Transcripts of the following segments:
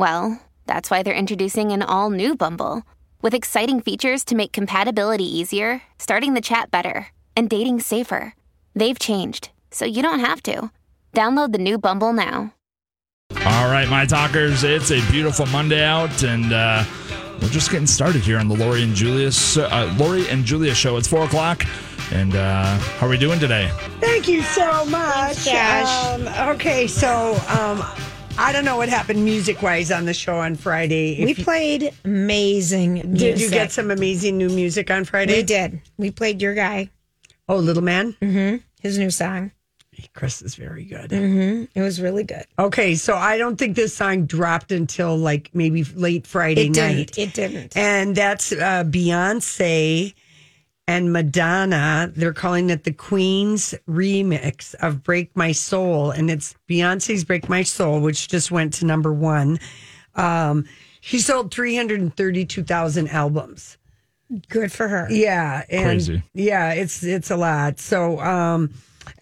well, that's why they're introducing an all new Bumble with exciting features to make compatibility easier, starting the chat better, and dating safer. They've changed, so you don't have to. Download the new Bumble now. All right, my talkers, it's a beautiful Monday out, and uh, we're just getting started here on the Lori and Julius uh, Lori and Julia show. It's four o'clock, and uh, how are we doing today? Thank you so much. Um, okay, so um, I don't know what happened music wise on the show on Friday. We If you- played amazing music. did you get some amazing new music on Friday? We did. We played your guy, Oh, Little Man? his new song. Chris is very good. It was really good. Okay, so I don't think this song dropped until like maybe late Friday It night. didn't. It didn't. And that's uh, Beyonce and Madonna. They're calling it the Queen's remix of Break My Soul. And it's Beyonce's Break My Soul, which just went to number one. Um, she sold 332,000 albums. Good for her. Yeah. And Crazy. Yeah, it's it's a lot. So um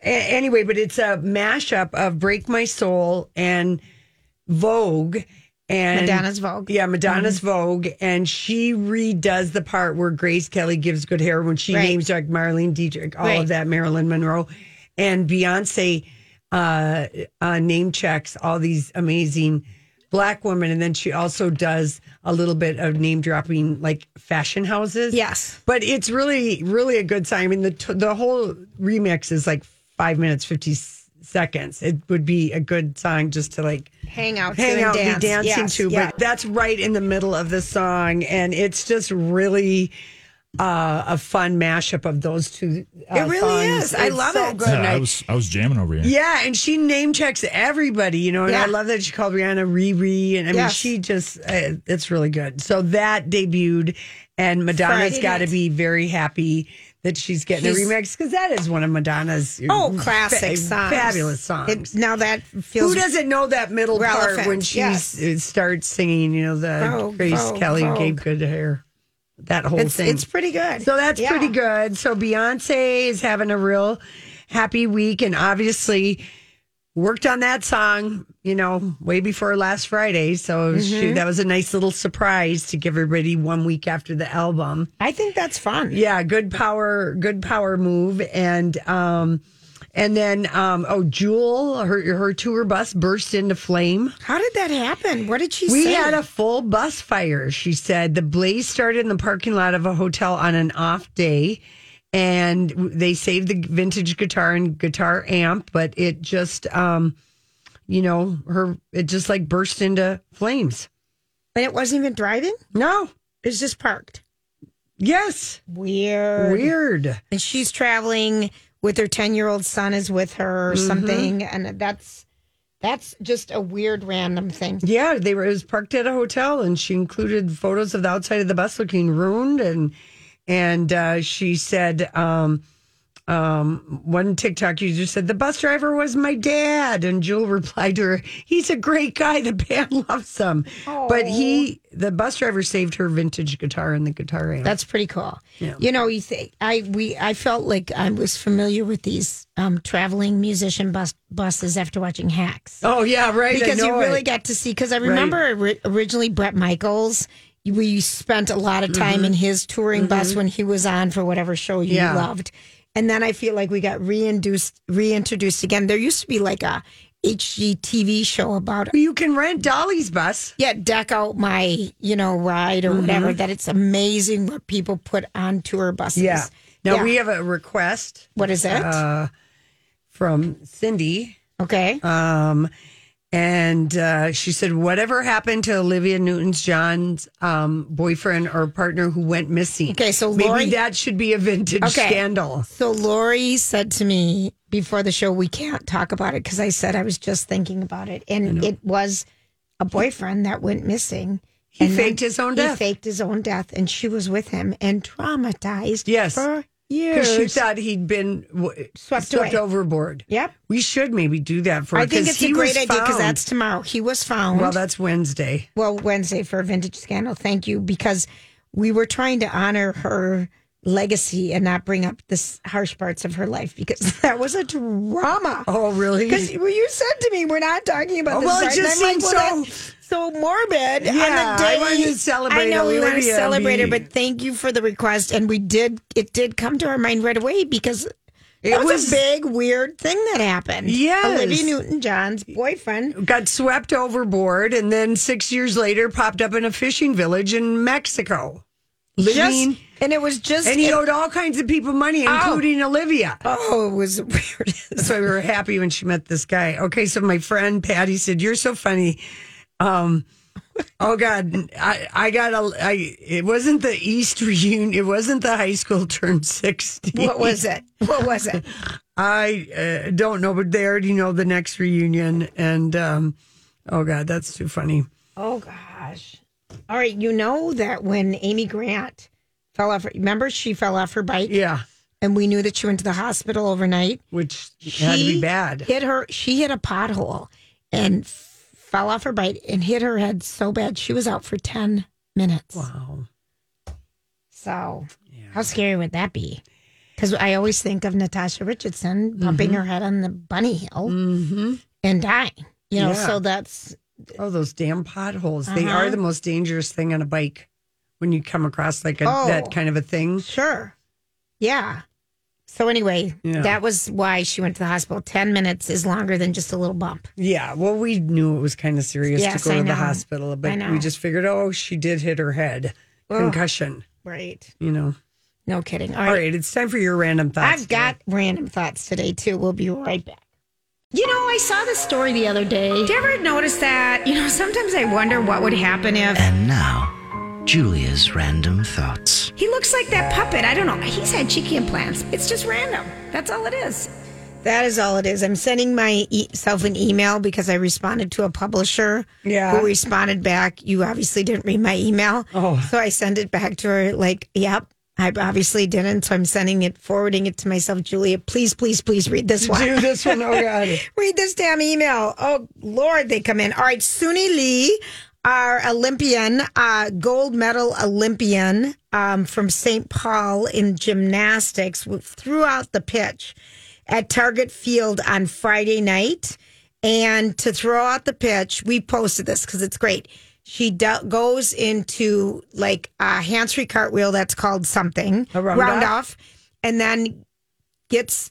a- anyway, but it's a mashup of Break My Soul and Vogue and Madonna's Vogue. Yeah, Madonna's Vogue. And she redoes the part where Grace Kelly gives good hair when she Right. names like Marlene Dietrich, all Right. of that, Marilyn Monroe. And Beyonce uh, uh, name checks all these amazing black women. And then she also does a little bit of name dropping like fashion houses. Yes. But it's really, really a good sign. I mean, the t- the whole remix is like five minutes fifty s- seconds. It would be a good song just to like Hang out, hang to out, and be dancing Yes, to. yeah. But that's right in the middle of the song, and it's just really uh, a fun mashup of those two. Uh, It really songs. is. I It's love so it. Good. Yeah, I I- was I was jamming over here. yeah, and she name checks everybody, you know, and I love that she called Rihanna Riri, and I mean, she just, uh, it's really good. So that debuted, and Madonna's got to be very happy that she's getting She's- a remix because that is one of Madonna's Oh, fa- classic songs. fabulous songs. It, now that feels Who doesn't know that middle part when she yes. starts singing? You know, the Vogue, Grace Vogue, Kelly Vogue. gave good hair. That whole It's, thing. it's pretty good. So that's Yeah. pretty good. So Beyonce is having a real happy week and obviously worked on that song, you know, way before last Friday. So Mm-hmm. she, that was a nice little surprise to give everybody one week after the album. I think that's fun. Yeah, good power, good power move. And um and then um oh Jewel, her her tour bus burst into flame. How did that happen? What did she We say? had a full bus fire, she said. The blaze started in the parking lot of a hotel on an off day, and they saved the vintage guitar and guitar amp, but it just, um, you know, her, it just like burst into flames. and it wasn't even driving. No. It was just parked. Yes. Weird. Weird. and she's traveling with her 10 year old son is with her or Mm-hmm. something and that's that's just a weird random thing Yeah, they were. It was parked at a hotel, and she included photos of the outside of the bus looking ruined, and and uh, she said, um, um, one TikTok user said the bus driver was my dad, and Jewel replied to her, "He's a great guy. The band loves him, but he, the bus driver, saved her vintage guitar and the guitar amp. that's pretty cool you know you think i we i felt like i was familiar with these um traveling musician bus buses after watching hacks oh yeah, right. Because you really it. got to see because i remember ori- originally bret michaels we spent a lot of time in his touring bus when he was on for whatever show you Mm-hmm. Yeah. loved and then i feel like we got reintroduced reintroduced again there used to be like a hgtv show about it. you can rent Dolly's bus. yeah, deck out my, you know, ride or whatever. That it's amazing what people put on tour buses. Yeah. Now Yeah. we have a request What is it? uh, from Cindy. okay. Um, and uh, she said, whatever happened to Olivia Newton's John's um, boyfriend or partner who went missing? Okay, so maybe Lori- that should be a vintage Okay. scandal. so Lori said to me before the show, we can't talk about it because I said I was just thinking about it, and it was a boyfriend that went missing. He and faked his own death. He faked his own death, and she was with him and traumatized. Yes. for years. she thought he'd been w- Swept swept overboard. Yep. We should maybe do that for I think it's a great idea because that's tomorrow. He was found. well, that's Wednesday. well Wednesday for a vintage scandal. Thank you because we were trying to honor her legacy and not bring up the harsh parts of her life because that was a drama. Oh, really? Because you said to me, we're not talking about Oh, this. well, it just seems like, well, so- so morbid. Yeah, I wanted to celebrate I know we want to celebrate her, but thank you for the request, and we did. It did come to our mind right away because it was, was- a big weird thing that happened. Yes. Olivia Newton-John's boyfriend. got swept overboard and then six years later popped up in a fishing village in Mexico. Living Just, and it was just. and he it- owed all kinds of people money, including Olivia. oh, it was weird. So we were happy when she met this guy. Okay, so my friend Patty said, You're so funny. Um Oh God, I I got a I it wasn't the East reunion. It wasn't the high school turned sixty. what was it? What was it? I uh, don't know, but they already know the next reunion. And um, oh God, that's too funny. Oh gosh. All right, you know that when Amy Grant fell off, remember she fell off her bike, Yeah, and we knew that she went to the hospital overnight. which had to be bad. Hit her. She hit a pothole and f- fell off her bike and hit her head so bad she was out for ten minutes. Wow. So how scary would that be? Because I always think of Natasha Richardson Mm-hmm. bumping her head on the bunny hill and dying. You know, Yeah. so that's Oh, those damn potholes. They Uh-huh. are the most dangerous thing on a bike when you come across like a, Oh. that kind of a thing. Sure. Yeah. So anyway, Yeah. that was why she went to the hospital. Ten minutes is longer than just a little bump. Yeah, well, we knew it was kind of serious Yes, to go I to the hospital, but we just figured, oh, she did hit her head. Concussion, Right. you know. No kidding. All All right. right, it's time for your random thoughts. I've got random thoughts today too. We'll be right back. You know, I saw this story the other day. Did you ever notice that? You know, sometimes I wonder what would happen if And now, Julia's random thoughts. he looks like that puppet. I don't know. He's had cheeky implants. It's just random. That's all it is. That is all it is. I'm sending myself an email because I responded to a publisher Yeah. who responded back. You obviously didn't read my email. Oh. So I sent it back to her like, yep, I obviously didn't. So I'm sending it, forwarding it to myself. Julia, please, please, please read this one. Do this one. Oh, God. Read this damn email. Oh, Lord, they come in. All right, Suni Lee, our Olympian, uh, gold medal Olympian um, from St. Paul in gymnastics, threw out the pitch at Target Field on Friday night. And to throw out the pitch, we posted this because it's great. She do- goes into like a hands-free cartwheel that's called something, A round off? off, and then gets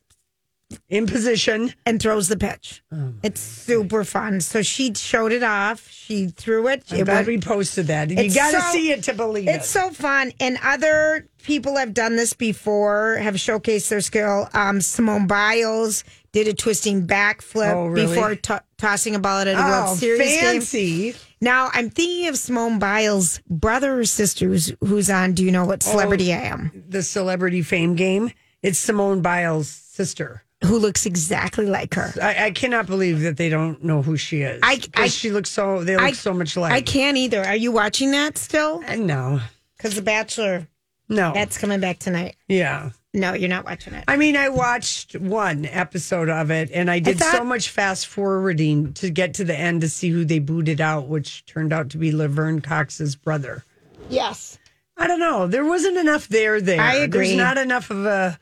In position. and throws the pitch. Oh, it's super fun. So she showed it off. She threw it. I'm It glad we posted that. You got to so- see it to believe it. it's it. so fun. And other people have done this before, have showcased their skill. Um, Simone Biles did a twisting backflip Oh, really? before to- tossing a ball at a oh, World Series game. Now I'm thinking of Simone Biles' brother or sister who's, who's on Do You Know What Celebrity I Am? The celebrity fame game. It's Simone Biles' sister. Who looks exactly like her. I, I cannot believe that they don't know who she is. I- I- she looks so. They look I- so much like. I can't either. Are you watching that still? Uh, No, Because The Bachelor, no. that's coming back tonight. yeah. No, you're not watching it. I mean, I watched one episode of it, and I did so thought- much fast forwarding to get to the end to see who they booted out, which turned out to be Laverne Cox's brother. Yes, I don't know. There wasn't enough there. There, I agree. There's not enough of a.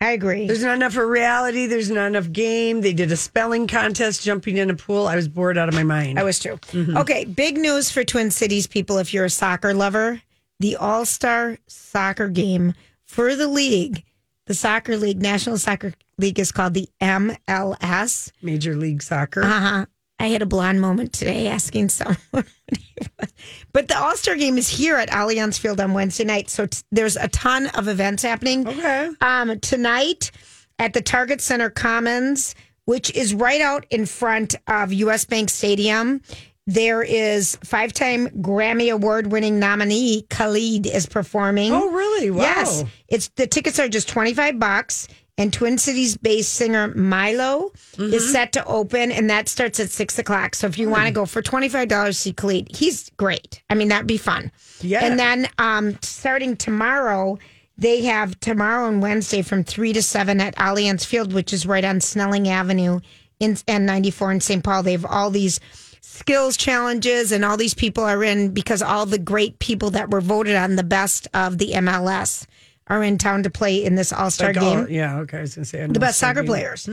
I agree. There's not enough of reality. There's not enough game. They did a spelling contest, jumping in a pool. I was bored out of my mind. I was too. Mm-hmm. Okay, big news for Twin Cities people if you're a soccer lover. The All Star soccer game for the league, the soccer league, National Soccer League is called the MLS. Major League Soccer. Uh huh. I had a blonde moment today asking someone. what he was. but the All Star game is here at Allianz Field on Wednesday night. So t- there's a ton of events happening. Okay. Um, tonight at the Target Center Commons, which is right out in front of US Bank Stadium. There is five-time Grammy Award-winning nominee Khalid is performing. Oh, really? Wow. Yes, it's the tickets are just twenty five bucks. And Twin Cities based singer Milo is set to open, and that starts at six o'clock. So if you want to go for $25 to see Khalid, he's great. I mean, that'd be fun. Yeah. And then um, starting tomorrow, they have tomorrow and Wednesday from 3 to 7 at Allianz Field, which is right on Snelling Avenue in and 94 in St. Paul. They have all these skills challenges, and all these people are in because all the great people that were voted on the best of the MLS are in town to play in this All Star Like, game oh, yeah, okay. I was going to say the best soccer game. players.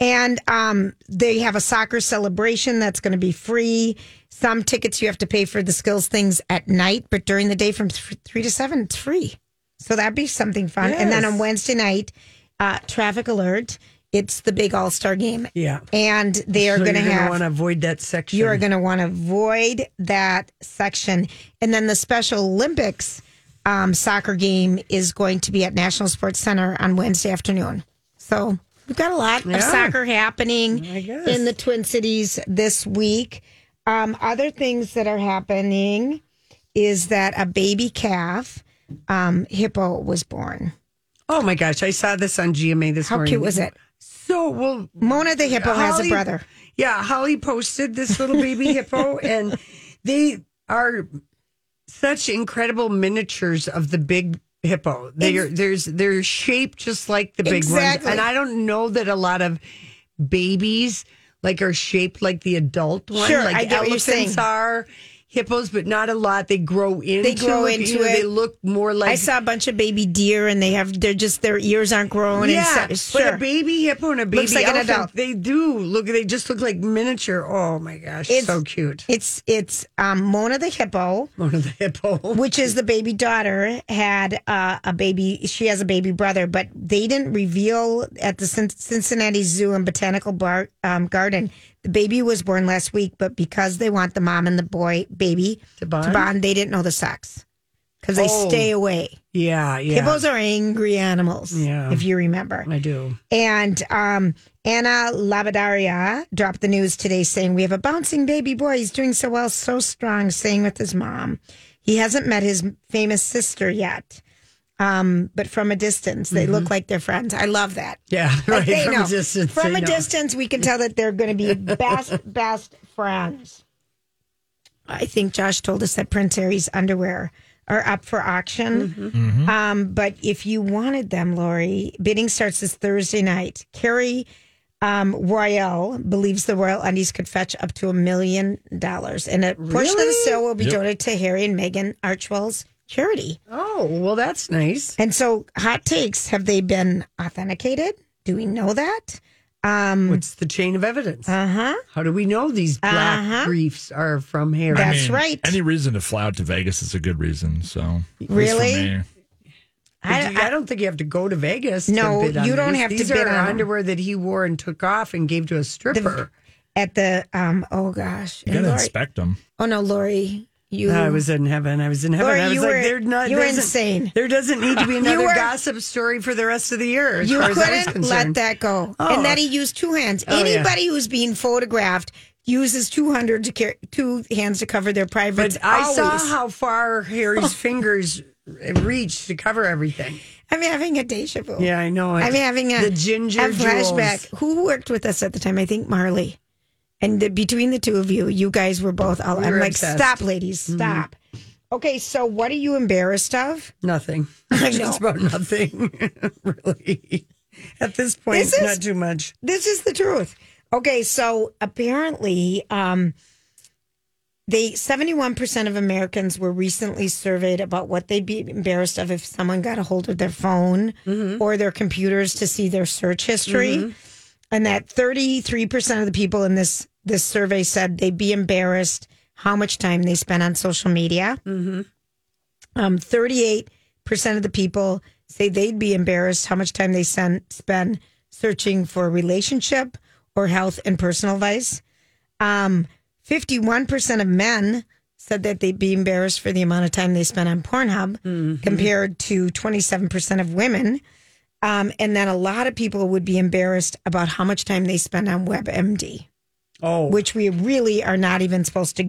And um, they have a soccer celebration that's going to be free. Some tickets you have to pay for the skills things at night, but during the day from th- three to seven, it's free. So that'd be something fun. And then on Wednesday night, uh, traffic alert. It's the big All Star game. Yeah. And they are So going to have you're gonna have want to avoid that section. you are going to want to avoid that section. And then the Special Olympics um, soccer game is going to be at National Sports Center on Wednesday afternoon. So we've got a lot Yeah. of soccer happening in the Twin Cities this week. Um, other things that are happening is that a baby calf um, hippo was born. Oh my gosh, I saw this on GMA this How morning. How cute was it? So well, Mona the hippo has a brother. Yeah, Holly posted this little baby hippo, and they are such incredible miniatures of the big hippo. They are there's they're shaped just like the big Exactly. ones, and I don't know that a lot of babies like are shaped like the adult one. Sure, like I get what you're elephants saying. are. Hippos, but not a lot. They grow into. they grow it. into You know, They look more like I saw a bunch of baby deer, and they have they're just their ears aren't growing. yeah, and stuff. but a baby hippo and a baby Looks like an elephant, adult. they do look. They just look like miniature. Oh my gosh, It's- so cute. It's it's um, Mona the hippo, of the hippo. which is the baby daughter, had uh, a baby. She has a baby brother, but they didn't reveal at the Cincinnati Zoo and Botanical Bar- um, Garden. The baby was born last week, but because they want the mom and the boy baby To bond? they didn't know the sex because they Oh. stay away. Yeah, yeah. Hippos are angry animals, Yeah. if you remember. I do. And um, Anna Labadaria dropped the news today saying, We have a bouncing baby boy. He's doing so well, so strong, staying with his mom. He hasn't met his famous sister yet, um, but from a distance, they look like they're friends. I love that. Yeah, Like, right. they from know. a distance. From a know. distance, we can tell that they're going to be best, best friends. I think Josh told us that Prince Harry's underwear are up for auction. Mm-hmm. Um, but if you wanted them, Lori, bidding starts this Thursday night. Carrie um, Royale believes the royal undies could fetch up to a million dollars, and a portion of the sale will be Yep. donated to Harry and Meghan Archewell's charity. Oh, well, that's nice. And so, hot takes have they been authenticated? Do we know that? Um, What's the chain of evidence? uh huh. How do we know these black Uh-huh. briefs are from Harry? That's right. Any reason to fly out to Vegas is a good reason. So at least for Really? I, I, I don't think you have to go to Vegas. No, to bid on you don't these. have to These bid are on 'em. underwear that he wore and took off and gave to a stripper. at the um. Oh gosh. You And gotta Lori- inspect them. oh no, Lori, you. I was in heaven. I was in heaven. I was like, were- "There's not. you were insane. There doesn't need to be another were- gossip story for the rest of the year." You far as I was couldn't let that go. Oh. And that he used two hands. Oh, yeah. Anybody who's being photographed uses two hundred to carry two hands to cover their privates. But I saw how far Harry's fingers reached to cover everything. I'm having a deja vu. Yeah, I know. it. I'm having a the ginger a flashback. jewels. Who worked with us at the time? I think Marley. And the, between the two of you, you guys were both. All, We I'm like, obsessed. stop, ladies, mm-hmm. stop. Okay, so what are you embarrassed of? Nothing. I Just about nothing. really. At this point, This is- not too much. This is the truth. Okay, so apparently, um, they 71% of Americans were recently surveyed about what they'd be embarrassed of if someone got a hold of their phone mm-hmm. or their computers to see their search history. Mm-hmm. And that 33% of the people in this this survey said they'd be embarrassed how much time they spend on social media. Um, 38% of the people say they'd be embarrassed how much time they sen- spend searching for a relationship or health and personal advice. Um, 51% of men said that they'd be embarrassed for the amount of time they spend on Pornhub compared to 27% of women. Um, and then a lot of people would be embarrassed about how much time they spend on WebMD, Oh, which we really are not even supposed to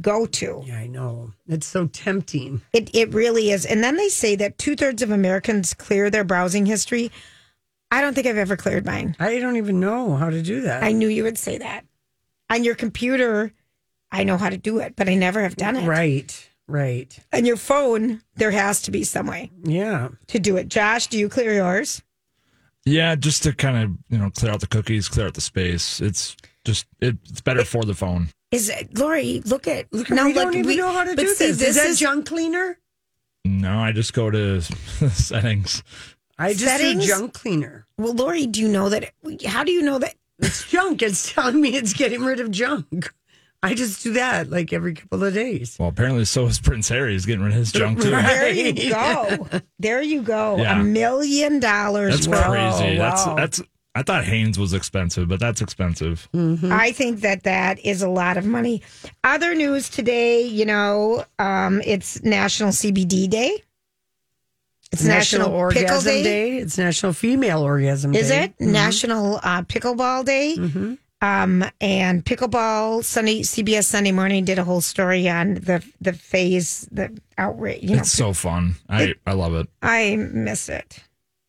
Go to. Yeah, I know. It's so tempting. It it really is. And then they say that two thirds of Americans clear their browsing history. I don't think I've ever cleared mine. I don't even know how to do that. I knew you would say that. On your computer, I know how to do it, but I never have done it. Right, right. And your phone, there has to be some way Yeah. to do it. Josh, do you clear yours? Yeah, just to kind of you know clear out the cookies, clear out the space. It's just it's better for the phone. Is it Lori? Look at Look, now, we don't like, even we- know how to do see, this. Is that junk cleaner? No, I just go to settings. I just Settings? do junk cleaner. Well, Lori, do you know that? How do you know that? It's junk. It's telling me it's getting rid of junk. I just do that like every couple of days. Well, apparently so is Prince Harry. He's getting rid of his junk too. Right. There you go. There you go. Yeah. A million dollars. That's worth. crazy. That's wow. that's. I thought Hanes was expensive, but that's expensive. I think that that is a lot of money. Other news today, you know, um, it's National CBD Day. It's National, National, Pickle Orgasm Day. Day. It's National Female Orgasm Is Day. it National uh, Pickleball Day? Mm-hmm. Um, and pickleball Sunday CBS Sunday Morning did a whole story on the the phase, the outrage. You know, It's so fun. I I love it. I miss it.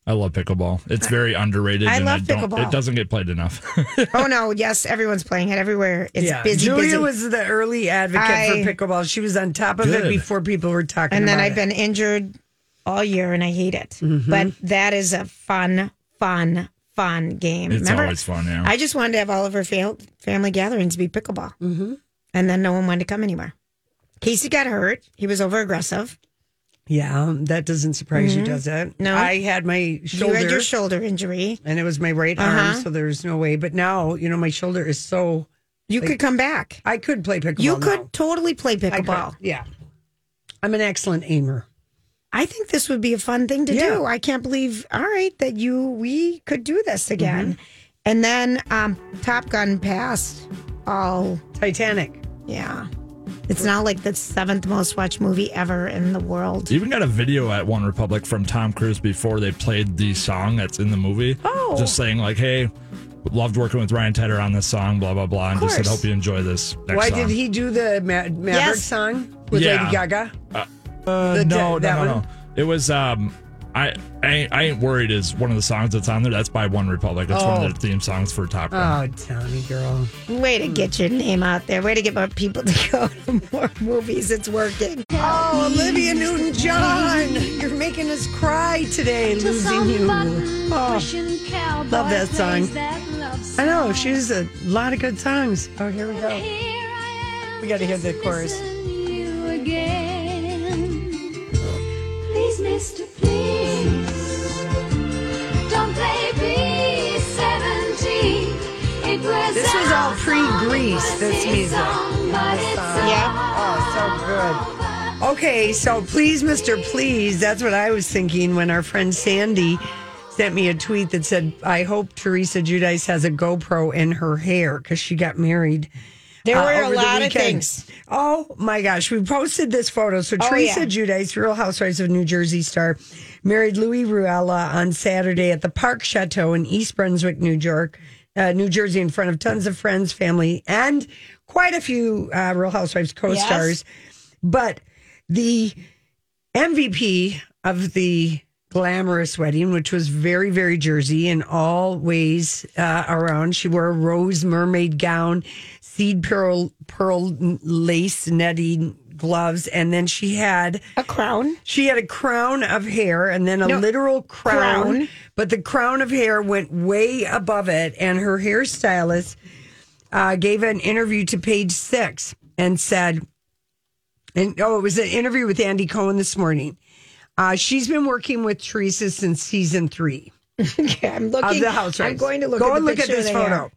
I love pickleball. It's very underrated. I and love I don't, pickleball. It doesn't get played enough. Oh no, yes, everyone's playing it everywhere. It's yeah. busy, Julia busy. was the early advocate I- for pickleball. She was on top of Good. it before people were talking about. and then about I've it. been injured all year, and I hate it. Mm-hmm. But that is a fun, fun, fun game. it's Remember, always fun. Yeah. I just wanted to have all of our fa- family gatherings be pickleball, mm-hmm. and then no one wanted to come anymore. Casey got hurt. He was over aggressive. Yeah, that doesn't surprise you, does it? Mm-hmm. No. I had my shoulder, You had your shoulder injury. and it was my right Uh-huh. arm, so there's no way. But now, you know, my shoulder is so. You could come back. I could play pickleball. You could now. totally play pickleball. Yeah, I'm an excellent aimer. I think this would be a fun thing to Yeah. do. I can't believe, all right, that you we could do this again. Mm-hmm. And then um, Top Gun passed all, Titanic. yeah. It's now like the seventh most watched movie ever in the world. You even got a video at One Republic from Tom Cruise before they played the song that's in the movie. Oh. Just saying, like, hey, loved working with Ryan Tedder on this song, blah, blah, blah. And just said, hope you enjoy this. Next Why song. did he do the Ma- Maverick Yes. song with Yeah. Lady Gaga? Uh, The- no, that no, no, one? no. It was, um, I, I, ain't- I ain't worried is one of the songs that's on there. That's by One Republic. That's one Oh. of the theme songs for Top Gun. Oh, Tommy girl. Way to get your name out there. Way to get more people to go to more movies. It's working. Oh, Olivia Newton John. You're making us cry today, losing you. Oh, love that song. I know, she's a lot of good songs. Oh, here we go. We got to hear the chorus. Please, Mr. Please, don't play B-17. It was This was all pre-Grease, this music. Yeah. Oh, so good. Okay, so please, Mr. Please, that's what I was thinking when our friend Sandy sent me a tweet that said, I hope Teresa Giudice has a GoPro in her hair because she got married. There uh, were a lot of things. Oh my gosh, we posted this photo. So Oh, Teresa yeah. Giudice, Real Housewives of New Jersey star, married Luis Ruelas on Saturday at the Park Chateau in East Brunswick, New York, uh, New Jersey, in front of tons of friends, family, and quite a few uh, Real Housewives co-stars. But the MVP of the glamorous wedding, which was very, very Jersey in all ways uh, around. She wore a rose mermaid gown, seed pearl pearl lace netting gloves, and then she had a crown. She had a crown of hair, and then a No, literal crown, crown. But the crown of hair went way above it, and her hairstylist uh, gave an interview to Page Six and said, and oh, it was an interview with Andy Cohen this morning. Uh, she's been working with Teresa since season three Okay, I'm looking. of the house. I'm going to look. Go at and look at this photo hair.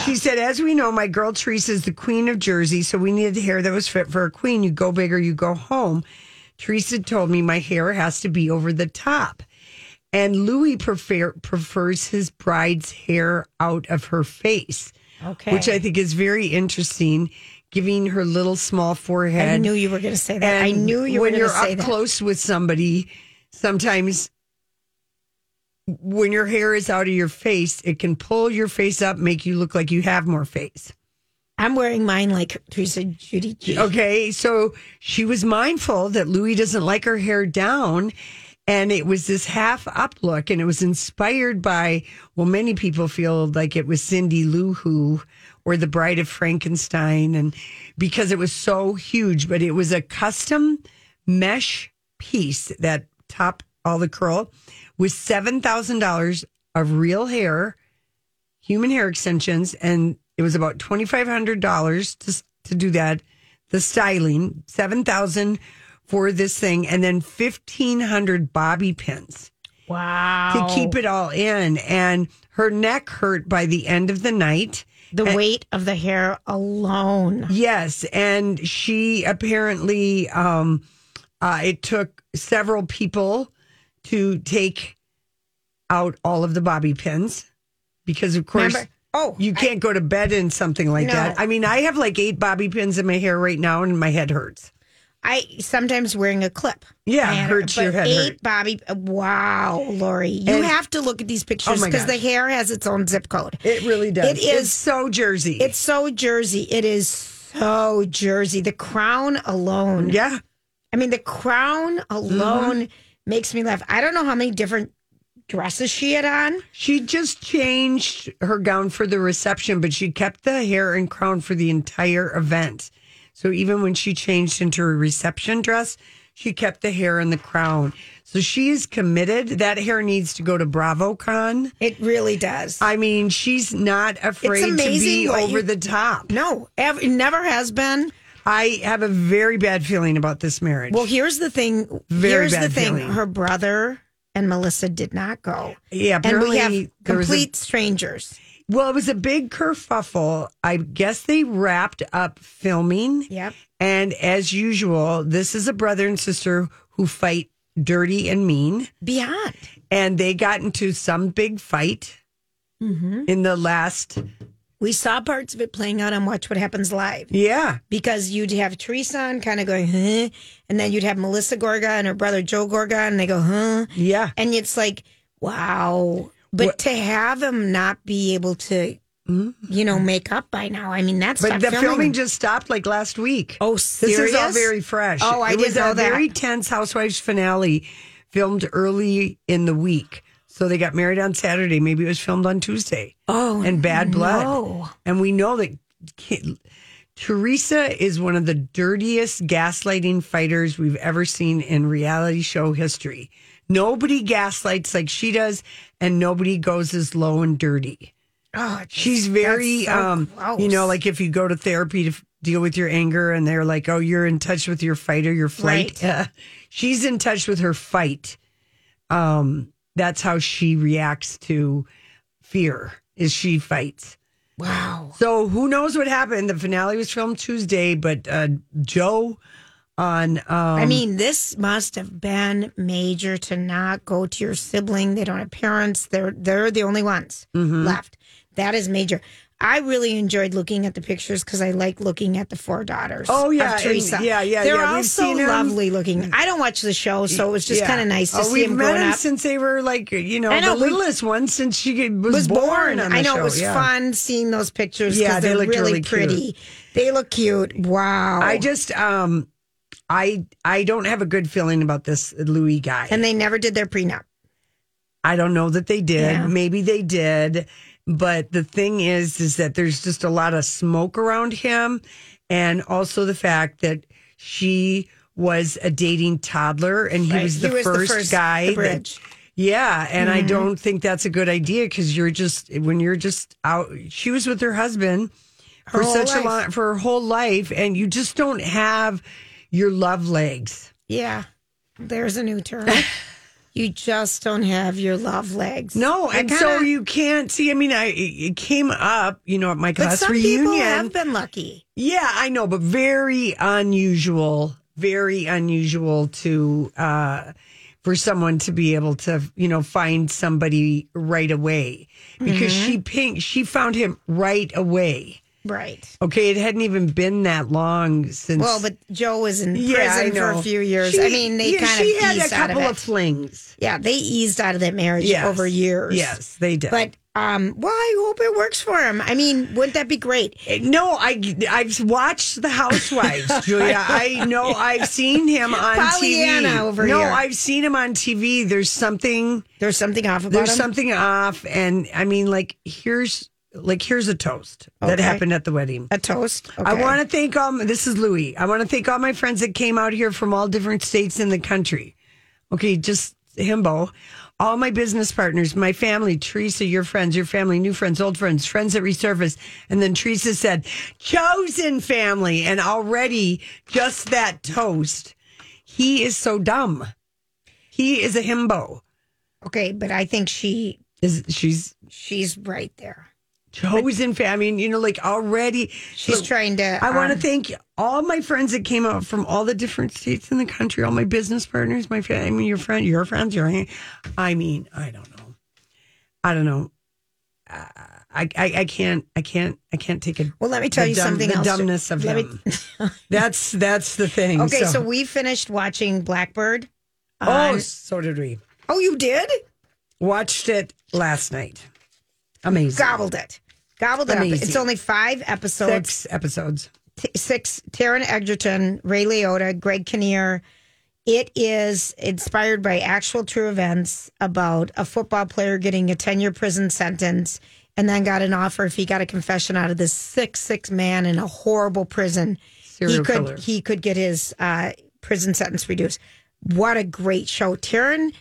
She said, as we know, my girl Teresa is the queen of Jersey, so we needed hair that was fit for a queen. You go big or you go home. Teresa told me my hair has to be over the top. And Louis prefer, prefers his bride's hair out of her face, Okay. which I think is very interesting, giving her little small forehead. I knew you were going to say that. I knew you were when going to you're up close with somebody, sometimes when your hair is out of your face, it can pull your face up, make you look like you have more face. I'm wearing mine like Teresa Judy G. Okay, so she was mindful that Louis doesn't like her hair down. And it was this half up look, and it was inspired by, well, many people feel like it was Cindy Lou Who or The Bride of Frankenstein, and because it was so huge, but it was a custom mesh piece that top all the curl with $7,000 of real hair, human hair extensions, and it was about $2,500 to, to do that. The styling, 7000 for this thing, and then 1,500 bobby pins Wow. to keep it all in. And her neck hurt by the end of the night. the weight of the hair alone. Yes, and she apparently um uh it took several people to take out all of the bobby pins because of course Remember- oh, you can't go to bed in something like No. that. I mean, I have like 8 bobby pins in my hair right now and my head hurts. I sometimes wearing a clip. Yeah, I had- hurts your head Eight hurt. Bobby. Wow, Lori, you And- have to look at these pictures Oh because the hair has its own zip code. It really does. It is- It's so Jersey. It's so Jersey. It is so Jersey. The crown alone. yeah. I mean, the crown alone Mm-hmm. Makes me laugh. I don't know how many different dresses she had on. She just changed her gown for the reception, but she kept the hair and crown for the entire event. So even when she changed into a reception dress, she kept the hair and the crown. So she is committed. That hair needs to go to BravoCon. It really does. I mean, she's not afraid to be over you- the top. no, ever, never has been. I have a very bad feeling about this marriage. Well, here's the thing. Very here's the bad thing. feeling. Her brother and Melissa did not go. yeah, And we have was a- complete strangers. well, it was a big kerfuffle. I guess they wrapped up filming. Yep. And as usual, this is a brother and sister who fight dirty and mean. Beyond. And they got into some big fight Mm-hmm. in the last. We saw parts of it playing out on Watch What Happens Live Yeah. because you'd have Teresa on kind of going, huh? And then you'd have Melissa Gorga and her brother Joe Gorga, and they go, huh? Yeah. And it's like, wow. But What- to have him not be able to, mm-hmm. you know, make up by now, I mean, that's But the filming. just stopped like last week. Oh, This is all very fresh. Oh, I it was didn't know a that. very tense Housewives finale filmed early in the week. So they got married on Saturday. Maybe it was filmed on Tuesday. Oh, and Bad Blood. no. And we know that ki- Teresa is one of the dirtiest gaslighting fighters we've ever seen in reality show history. Nobody gaslights like she does, and nobody goes as low and dirty. Oh, She's very, so um, gross. you know, like if you go to therapy to f- deal with your anger, and they're like, "Oh, you're in touch with your fight or your flight." Right. Uh, she's in touch with her fight. Um, that's how she reacts to fear. Is she fights. wow. So who knows what happened? The finale was filmed Tuesday, but uh, Joe on um, I mean, this must have been major to not go to your sibling. They don't have parents. They're they're the only ones Mm-hmm. left. That is major. I really enjoyed looking at the pictures because I like looking at the four daughters. Oh, yeah, Teresa. and- yeah, yeah, They're yeah, all we've so lovely looking. I don't watch the show, so it was just Yeah. kind of nice to Oh, see them met growing them up. since they were like you know, know, the littlest one since she was, was born. on the I know show. it was yeah. fun seeing those pictures Yeah, because they they're really, really pretty. They look cute. Wow. I just um, I I don't have a good feeling about this Louis guy. and they never did their prenup. I don't know that they did. Maybe they did. But the thing is, is that there's just a lot of smoke around him, and also the fact that she was a dating toddler, and he Right. was He the was the first first- guy. that- yeah, and I Mhm. don't think that's a good idea because you're just when you're just out. She was with her husband Her for such life. a long for her whole life, and you just don't have your love legs. Yeah, there's a new term. you just don't have your love legs. No, and kinda- so you can't see. I mean, I it came up, you know, at my class some reunion. people have been lucky. Yeah, I know, but very unusual, very unusual to uh for someone to be able to, you know, find somebody right away because Mhm. she pink she found him right away. Right. Okay, it hadn't even been that long since Well, but Joe was in Yeah, prison for a few years. She- I mean, they yeah, kind she of had a eased out of couple of flings. Yeah, they eased out of that marriage Yes. over years. Yes, they did. But um, well, I hope it works for him. I mean, wouldn't that be great? No, I I've watched The Housewives, Julia. I know I've seen him on Pollyanna TV. over no, here. I've seen him on TV. There's something. There's something off about There's him? something off, and I mean, like here's like here's a toast that Okay. happened at the wedding. A toast. I want to thank all. This is Louis. I want to thank all my friends that came out here from all different states in the country. Okay, just himbo. All my business partners, my family, Teresa, your friends, your family, new friends, old friends, friends that resurface. And then Teresa said, chosen family. And already just that toast, he is so dumb. He is a himbo. Okay, but I think she is. She's she's right there. Chosen family. Mean, you know, like already. She's Look, trying to. I want to um, thank all my friends that came out from all the different states in the country, all my business partners, my family, I mean, your friend, your friends, your, I mean, I don't know. I don't know. Uh, I, I, I can't, I can't, I can't take it. Well, let me tell you something The else. dumbness of Let me- that's, that's the thing. Okay, so, we finished watching Blackbird. oh, on- so did we. oh, you did? Watched it last night. Amazing. Gobbled it. Gobbled it up. It's only five episodes. Six episodes. T- six. Taron Egerton, Ray Liotta, Greg Kinnear. It is inspired by actual true events about a football player getting a 10 year prison sentence and then got an offer if he got a confession out of this six six man in a horrible prison. Serial he could killer. he could get his uh, prison sentence reduced. What a great show. Taron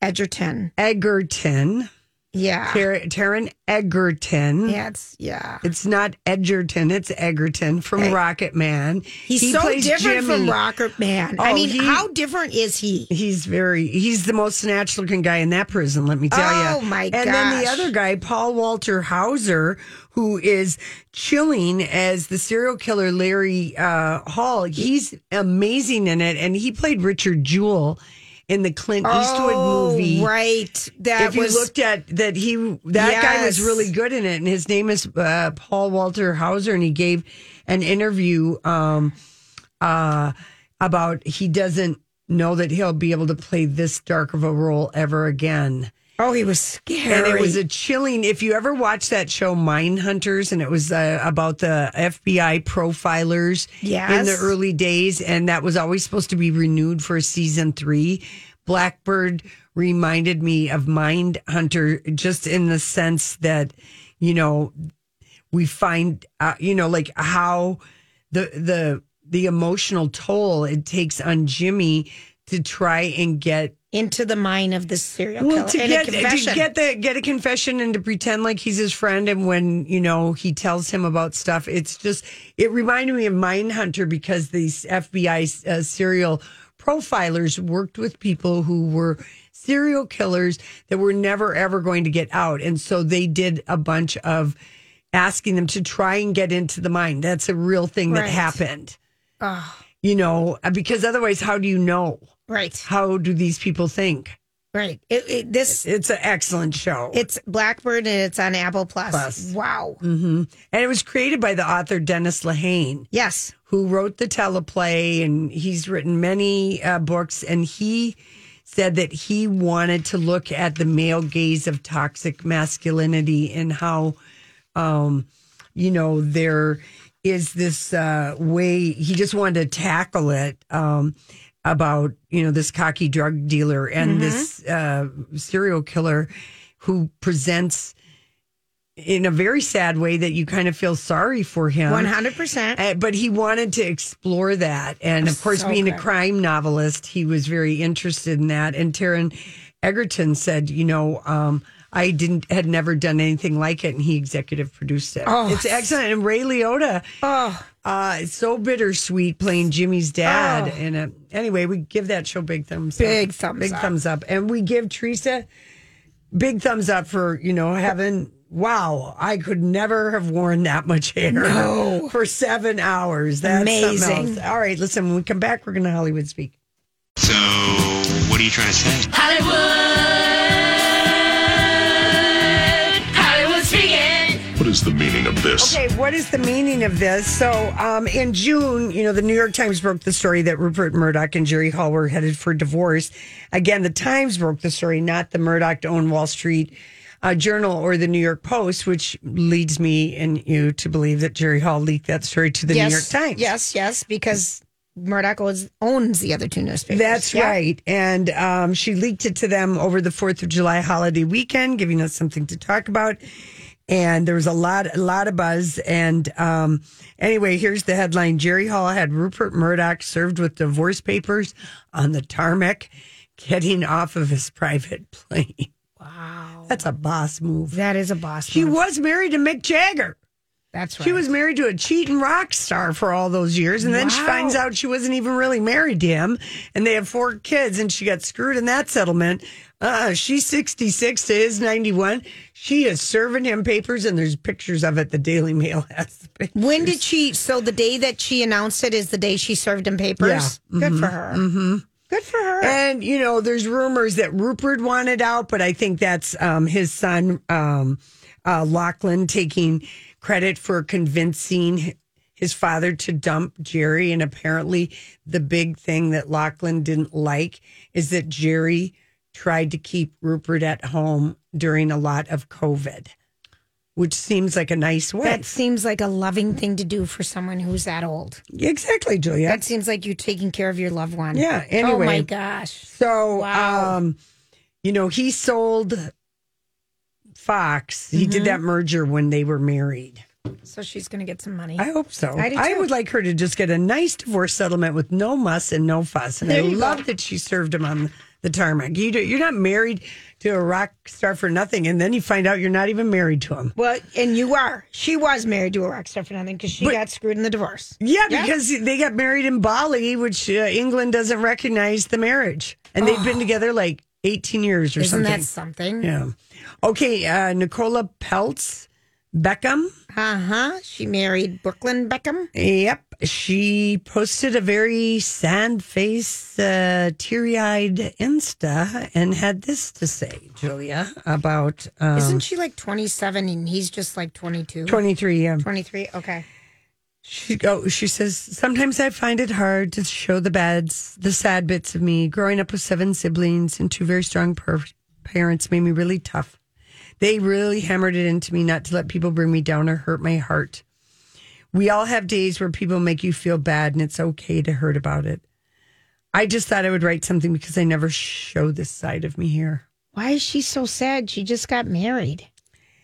Egerton. Egerton. Yeah. Tar- Taron Egerton. Yeah, it's yeah. It's not Edgerton, it's Egerton from Hey. Rocket Man. He's He so plays different from Rocket Man. I Oh, mean, he- how different is he? He's very he's the most snatch looking guy in that prison, let me tell you. Oh, my God. And then the other guy, Paul Walter Hauser, who is chilling as the serial killer Larry uh, Hall. He's amazing in it. And he played Richard Jewell in the Clint Eastwood Oh, movie. right. That if was you looked at that he that guy was really good in it and his name is uh, paul walter hauser and he gave an interview um uh about he doesn't know that he'll be able to play this dark of a role ever again Oh, he was scary. and it was a chilling if you ever watched that show Mindhunters and it was uh, about the fbi profilers in the early days and that was always supposed to be renewed for season three blackbird reminded me of mind hunter just in the sense that you know we find uh, you know like how the the the emotional toll it takes on jimmy to try and get into the mind of this serial well, killer. to and get a to confession. get the get a confession and to pretend like he's his friend, and when you know he tells him about stuff, it's just it reminded me of Mindhunter because these FBI uh, serial profilers worked with people who were serial killers that were never ever going to get out, and so they did a bunch of asking them to try and get into the mind. That's a real thing that happened, Oh, you know, because otherwise, how do you know? Right, How do these people think? right. It, it, this It's an excellent show. it's Blackbird and it's on Apple Plus. Plus. Wow. hmm And it was created by the author Dennis Lehane, Yes. who wrote the teleplay, and he's written many uh, books. And he said that he wanted to look at the male gaze of toxic masculinity and how, um, you know, there is this uh, way he just wanted to tackle it. Um, about you know this cocky drug dealer and this uh, serial killer who presents in a very sad way that you kind of feel sorry for him. One hundred percent. Uh, but he wanted to explore that. And of course, So being a crime novelist, he was very interested in that. And Taron Egerton said, you know, um, I didn't had never done anything like it, and he executive produced it. Oh. it's excellent. And Ray Liotta, Oh, uh, it's so bittersweet playing Jimmy's dad. Oh. And uh, anyway, we give that show big thumbs Big up. thumbs big up. thumbs up. And we give Teresa big thumbs up for, you know, having wow, I could never have worn that much hair No. for seven hours. That's Amazing. All right, listen, when we come back, we're gonna Hollywood speak. So, what are you trying to say? What is the meaning of this? Okay, what is the meaning of this? So, um, in June, you know, the New York Times broke the story that Rupert Murdoch and Jerry Hall were headed for divorce. Again, the Times broke the story, not the Murdoch owned Wall Street uh, Journal or the New York Post, which leads me and you to believe that Jerry Hall leaked that story to the yes, New York Times. Yes, yes, because Murdoch owns, owns the other two newspapers. That's Yeah. right. And um, she leaked it to them over the 4th of July holiday weekend, giving us something to talk about. And there was a lot, a lot of buzz. And um, anyway, here's the headline: Jerry Hall had Rupert Murdoch served with divorce papers on the tarmac, getting off of his private plane. Wow, that's a boss move. That is a boss. She move. was married to Mick Jagger. That's right. She was married to a cheating rock star for all those years, and then she finds out she wasn't even really married to him, and they have four kids, and she got screwed in that settlement. Uh, she's sixty six to his ninety one. She is serving him papers, and there's pictures of it. The Daily Mail has. When did she? So the day that she announced it is the day she served him papers. Yeah. Good for her. Mm-hmm. Good for her. And you know, there's rumors that Rupert wanted out, but I think that's um, his son, um, uh, Lachlan, taking credit for convincing his father to dump Jerry. And apparently, the big thing that Lachlan didn't like is that Jerry tried to keep Rupert at home during a lot of COVID, which seems like a nice way. that seems like a loving thing to do for someone who's that old. exactly, Julia. That seems like you're taking care of your loved one. Yeah, Oh anyway. my gosh. So, Wow. um, you know, he sold Fox. He Mm-hmm. did that merger when they were married. So she's going to get some money. I hope so. I I would like her to just get a nice divorce settlement with no muss and no fuss. And I There you love go. that she served him on the tarmac. You do, you're not married to a rock star for nothing, and then you find out you're not even married to him. well, and you are. She was married to a rock star for nothing because she But- got screwed in the divorce. Yeah, because they got married in Bali, which uh, England doesn't recognize the marriage, and they've been together like 18 years or Oh. Isn't something. that something? Yeah. Okay, uh, Nicola Peltz Beckham. Uh huh. She married Brooklyn Beckham. Yep. She posted a very sad face, uh, teary eyed Insta and had this to say, Julia, about um, Isn't she like 27 and he's just like 22? 23. Yeah. 23. Okay. She go. She says sometimes I find it hard to show the bads, the sad bits of me. Growing up with seven siblings and two very strong per- parents made me really tough. They really hammered it into me not to let people bring me down or hurt my heart. We all have days where people make you feel bad, and it's okay to hurt about it. I just thought I would write something because I never show this side of me here. Why is she so sad? She just got married.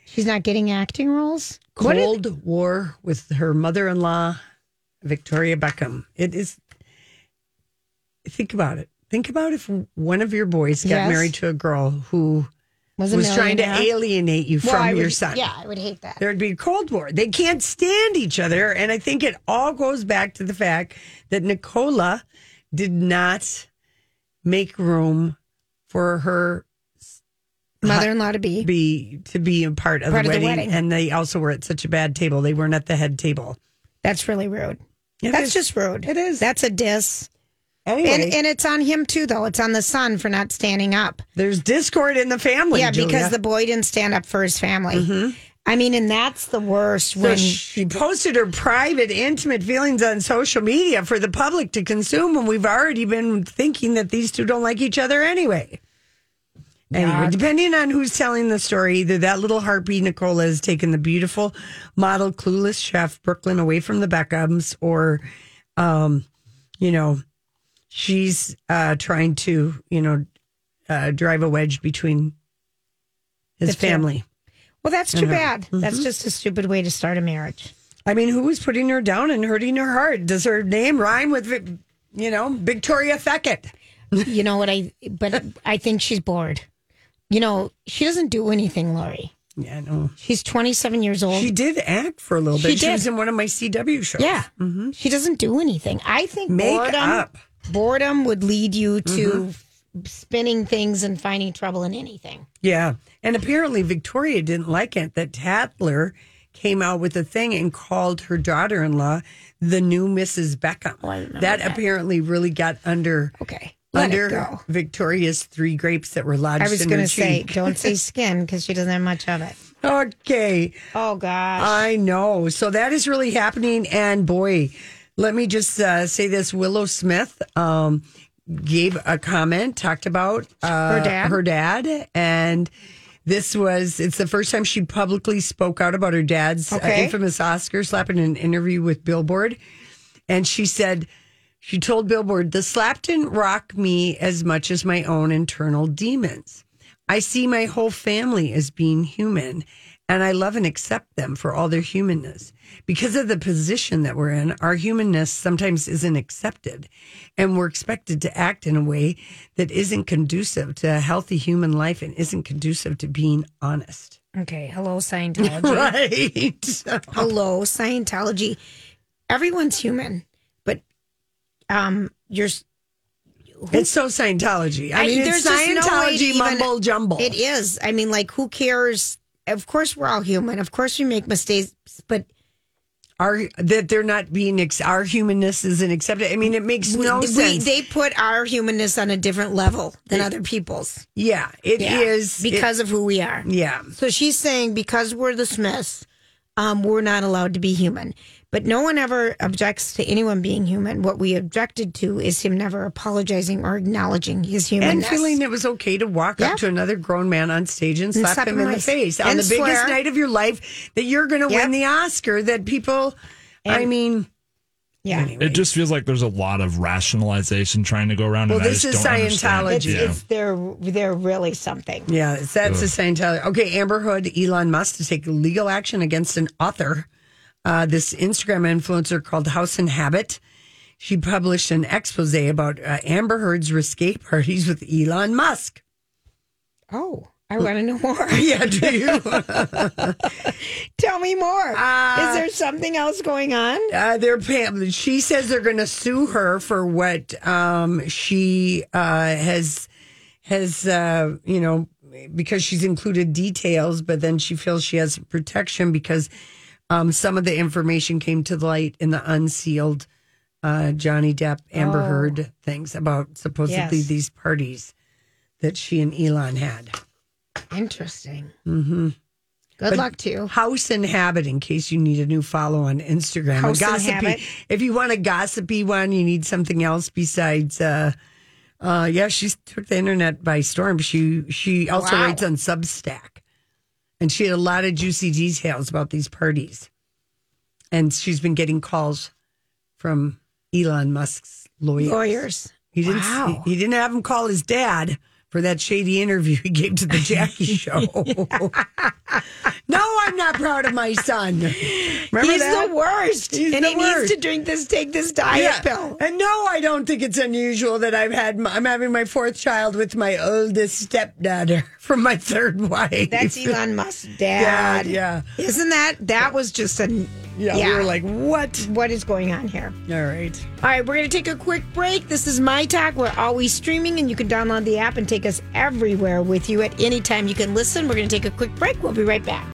She's not getting acting roles? Did- Cold War with her mother-in-law, Victoria Beckham. It is. Think about it. Think about if one of your boys got Yes. married to a girl who was, was trying to alienate you Well, from I your son. Yeah, I would hate that. There'd be a Cold War. They can't stand each other. And I think it all goes back to the fact that Nicola did not make room for her Mother in law to be. be to be a part of, Part the, of the wedding. wedding. And they also were at such a bad table. They weren't at the head table. That's really rude. It That's is. just rude. It is. That's a diss. Anyway, And, and it's on him too, though. It's on the son for not standing up. there's discord in the family. yeah, Julia. because the boy didn't stand up for his family. I mean, and that's the worst So when. she posted her private, intimate feelings on social media for the public to consume, and we've already been thinking that these two don't like each other anyway. Anyway, depending on who's telling the story, either that little harpy Nicola has taken the beautiful model, clueless chef Brooklyn away from the Beckhams, or, um, you know, she's uh, trying to, you know, uh, drive a wedge between his family. Well, that's too bad. That's just a stupid way to start a marriage. I mean, who was putting her down and hurting her heart? Does her name rhyme with, you know, Victoria Feckett? You know what I? But I think she's bored. You know, she doesn't do anything, Lori. Yeah, no. She's 27 years old. She did act for a little bit. She She, was in one of my CW shows. yeah, she doesn't do anything. I think Make boredom, up. Boredom would lead you to mm-hmm. spinning things and finding trouble in anything. Yeah. And apparently Victoria didn't like it that Tatler came out with a thing and called her daughter in law the new Mrs. Beckham. Oh, that, that. apparently really got under Okay, under. Victoria's three grapes that were lodged I was in going to say, don't say skin because she doesn't have much of it. Okay. Oh gosh. I know. So that is really happening. And boy, let me just uh, say this Willow Smith um, gave a comment, talked about uh, Her dad? Her dad. And this was, it's the first time she publicly spoke out about her dad's uh, infamous Oscar slap in an interview with Billboard. And she said, she told Billboard, the slap didn't rock me as much as my own internal demons. I see my whole family as being human, and I love and accept them for all their humanness. Because of the position that we're in, our humanness sometimes isn't accepted, and we're expected to act in a way that isn't conducive to a healthy human life and isn't conducive to being honest. okay. Hello, Scientology. Right. Hello, Scientology. Everyone's human, but um, you're. It's so Scientology. I, mean, it's there's no Scientology even- mumble jumble. It is. I mean, like, who cares? Of course, we're all human. Of course, we make mistakes, but our that they're not being ex- our humanness isn't accepted. I mean, it makes no we, sense. they put our humanness on a different level than other people's. yeah, it is Yeah, because of who we are. yeah. So she's saying because we're the Smiths, um, we're not allowed to be human. But no one ever objects to anyone being human. What we objected to is him never apologizing or acknowledging his And humanness. feeling it was okay to walk Yeah. up to another grown man on stage and slap, slap him him in the face on And the biggest night of your life that you're going to Yep. win the Oscar. That people, I mean, yeah. anyway. It just feels like there's a lot of rationalization trying to go around. Well, and I this just is don't. Scientology. It's, Yeah. it's they're they're really something. Yeah, it's- that's the Scientology. Okay, Amber Heard, Elon Musk to take legal action against an author. Uh, this Instagram influencer called House Inhabit. She published an expose about uh, Amber Heard's risque parties with Elon Musk. Oh, I want to know more. Yeah, do you? Tell me more. Uh, Is there something else going on? Uh, they're paying. She says they're going to sue her for what um, she uh, has has uh, you know because she's included details, but then she feels she has protection because um, some of the information came to light in the unsealed uh, Johnny Depp Amber Oh. Heard things about supposedly Yes. these parties that she and Elon had. Interesting. Mm-hmm. Good luck to you. House Inhabit, in case you need a new follow on Instagram. House a and. Habit? If you want a gossipy one, you need something else besides. Uh, uh, yeah, she took the internet by storm. She she also Wow. writes on Substack, and she had a lot of juicy details about these parties. And she's been getting calls from Elon Musk's lawyers. Lawyers. He didn't. Wow. He, he didn't have him call his dad for that shady interview he gave to the Jackie Show. no, I'm not proud of my son. Remember He's that? the worst. He's and the he worst. needs to drink this, take this diet Yeah. pill. And no, I don't think it's unusual that I've had. My, I'm having my fourth child with my oldest stepdaughter from my third wife. That's Elon Musk's dad. Yeah, Isn't that that was just a yeah. We were like, what? what is going on here? All right. All right, we're going to take a quick break. This is My Talk. We're always streaming, and you can download the app and take us everywhere with you at any time. You can listen. We're going to take a quick break. We'll be right back.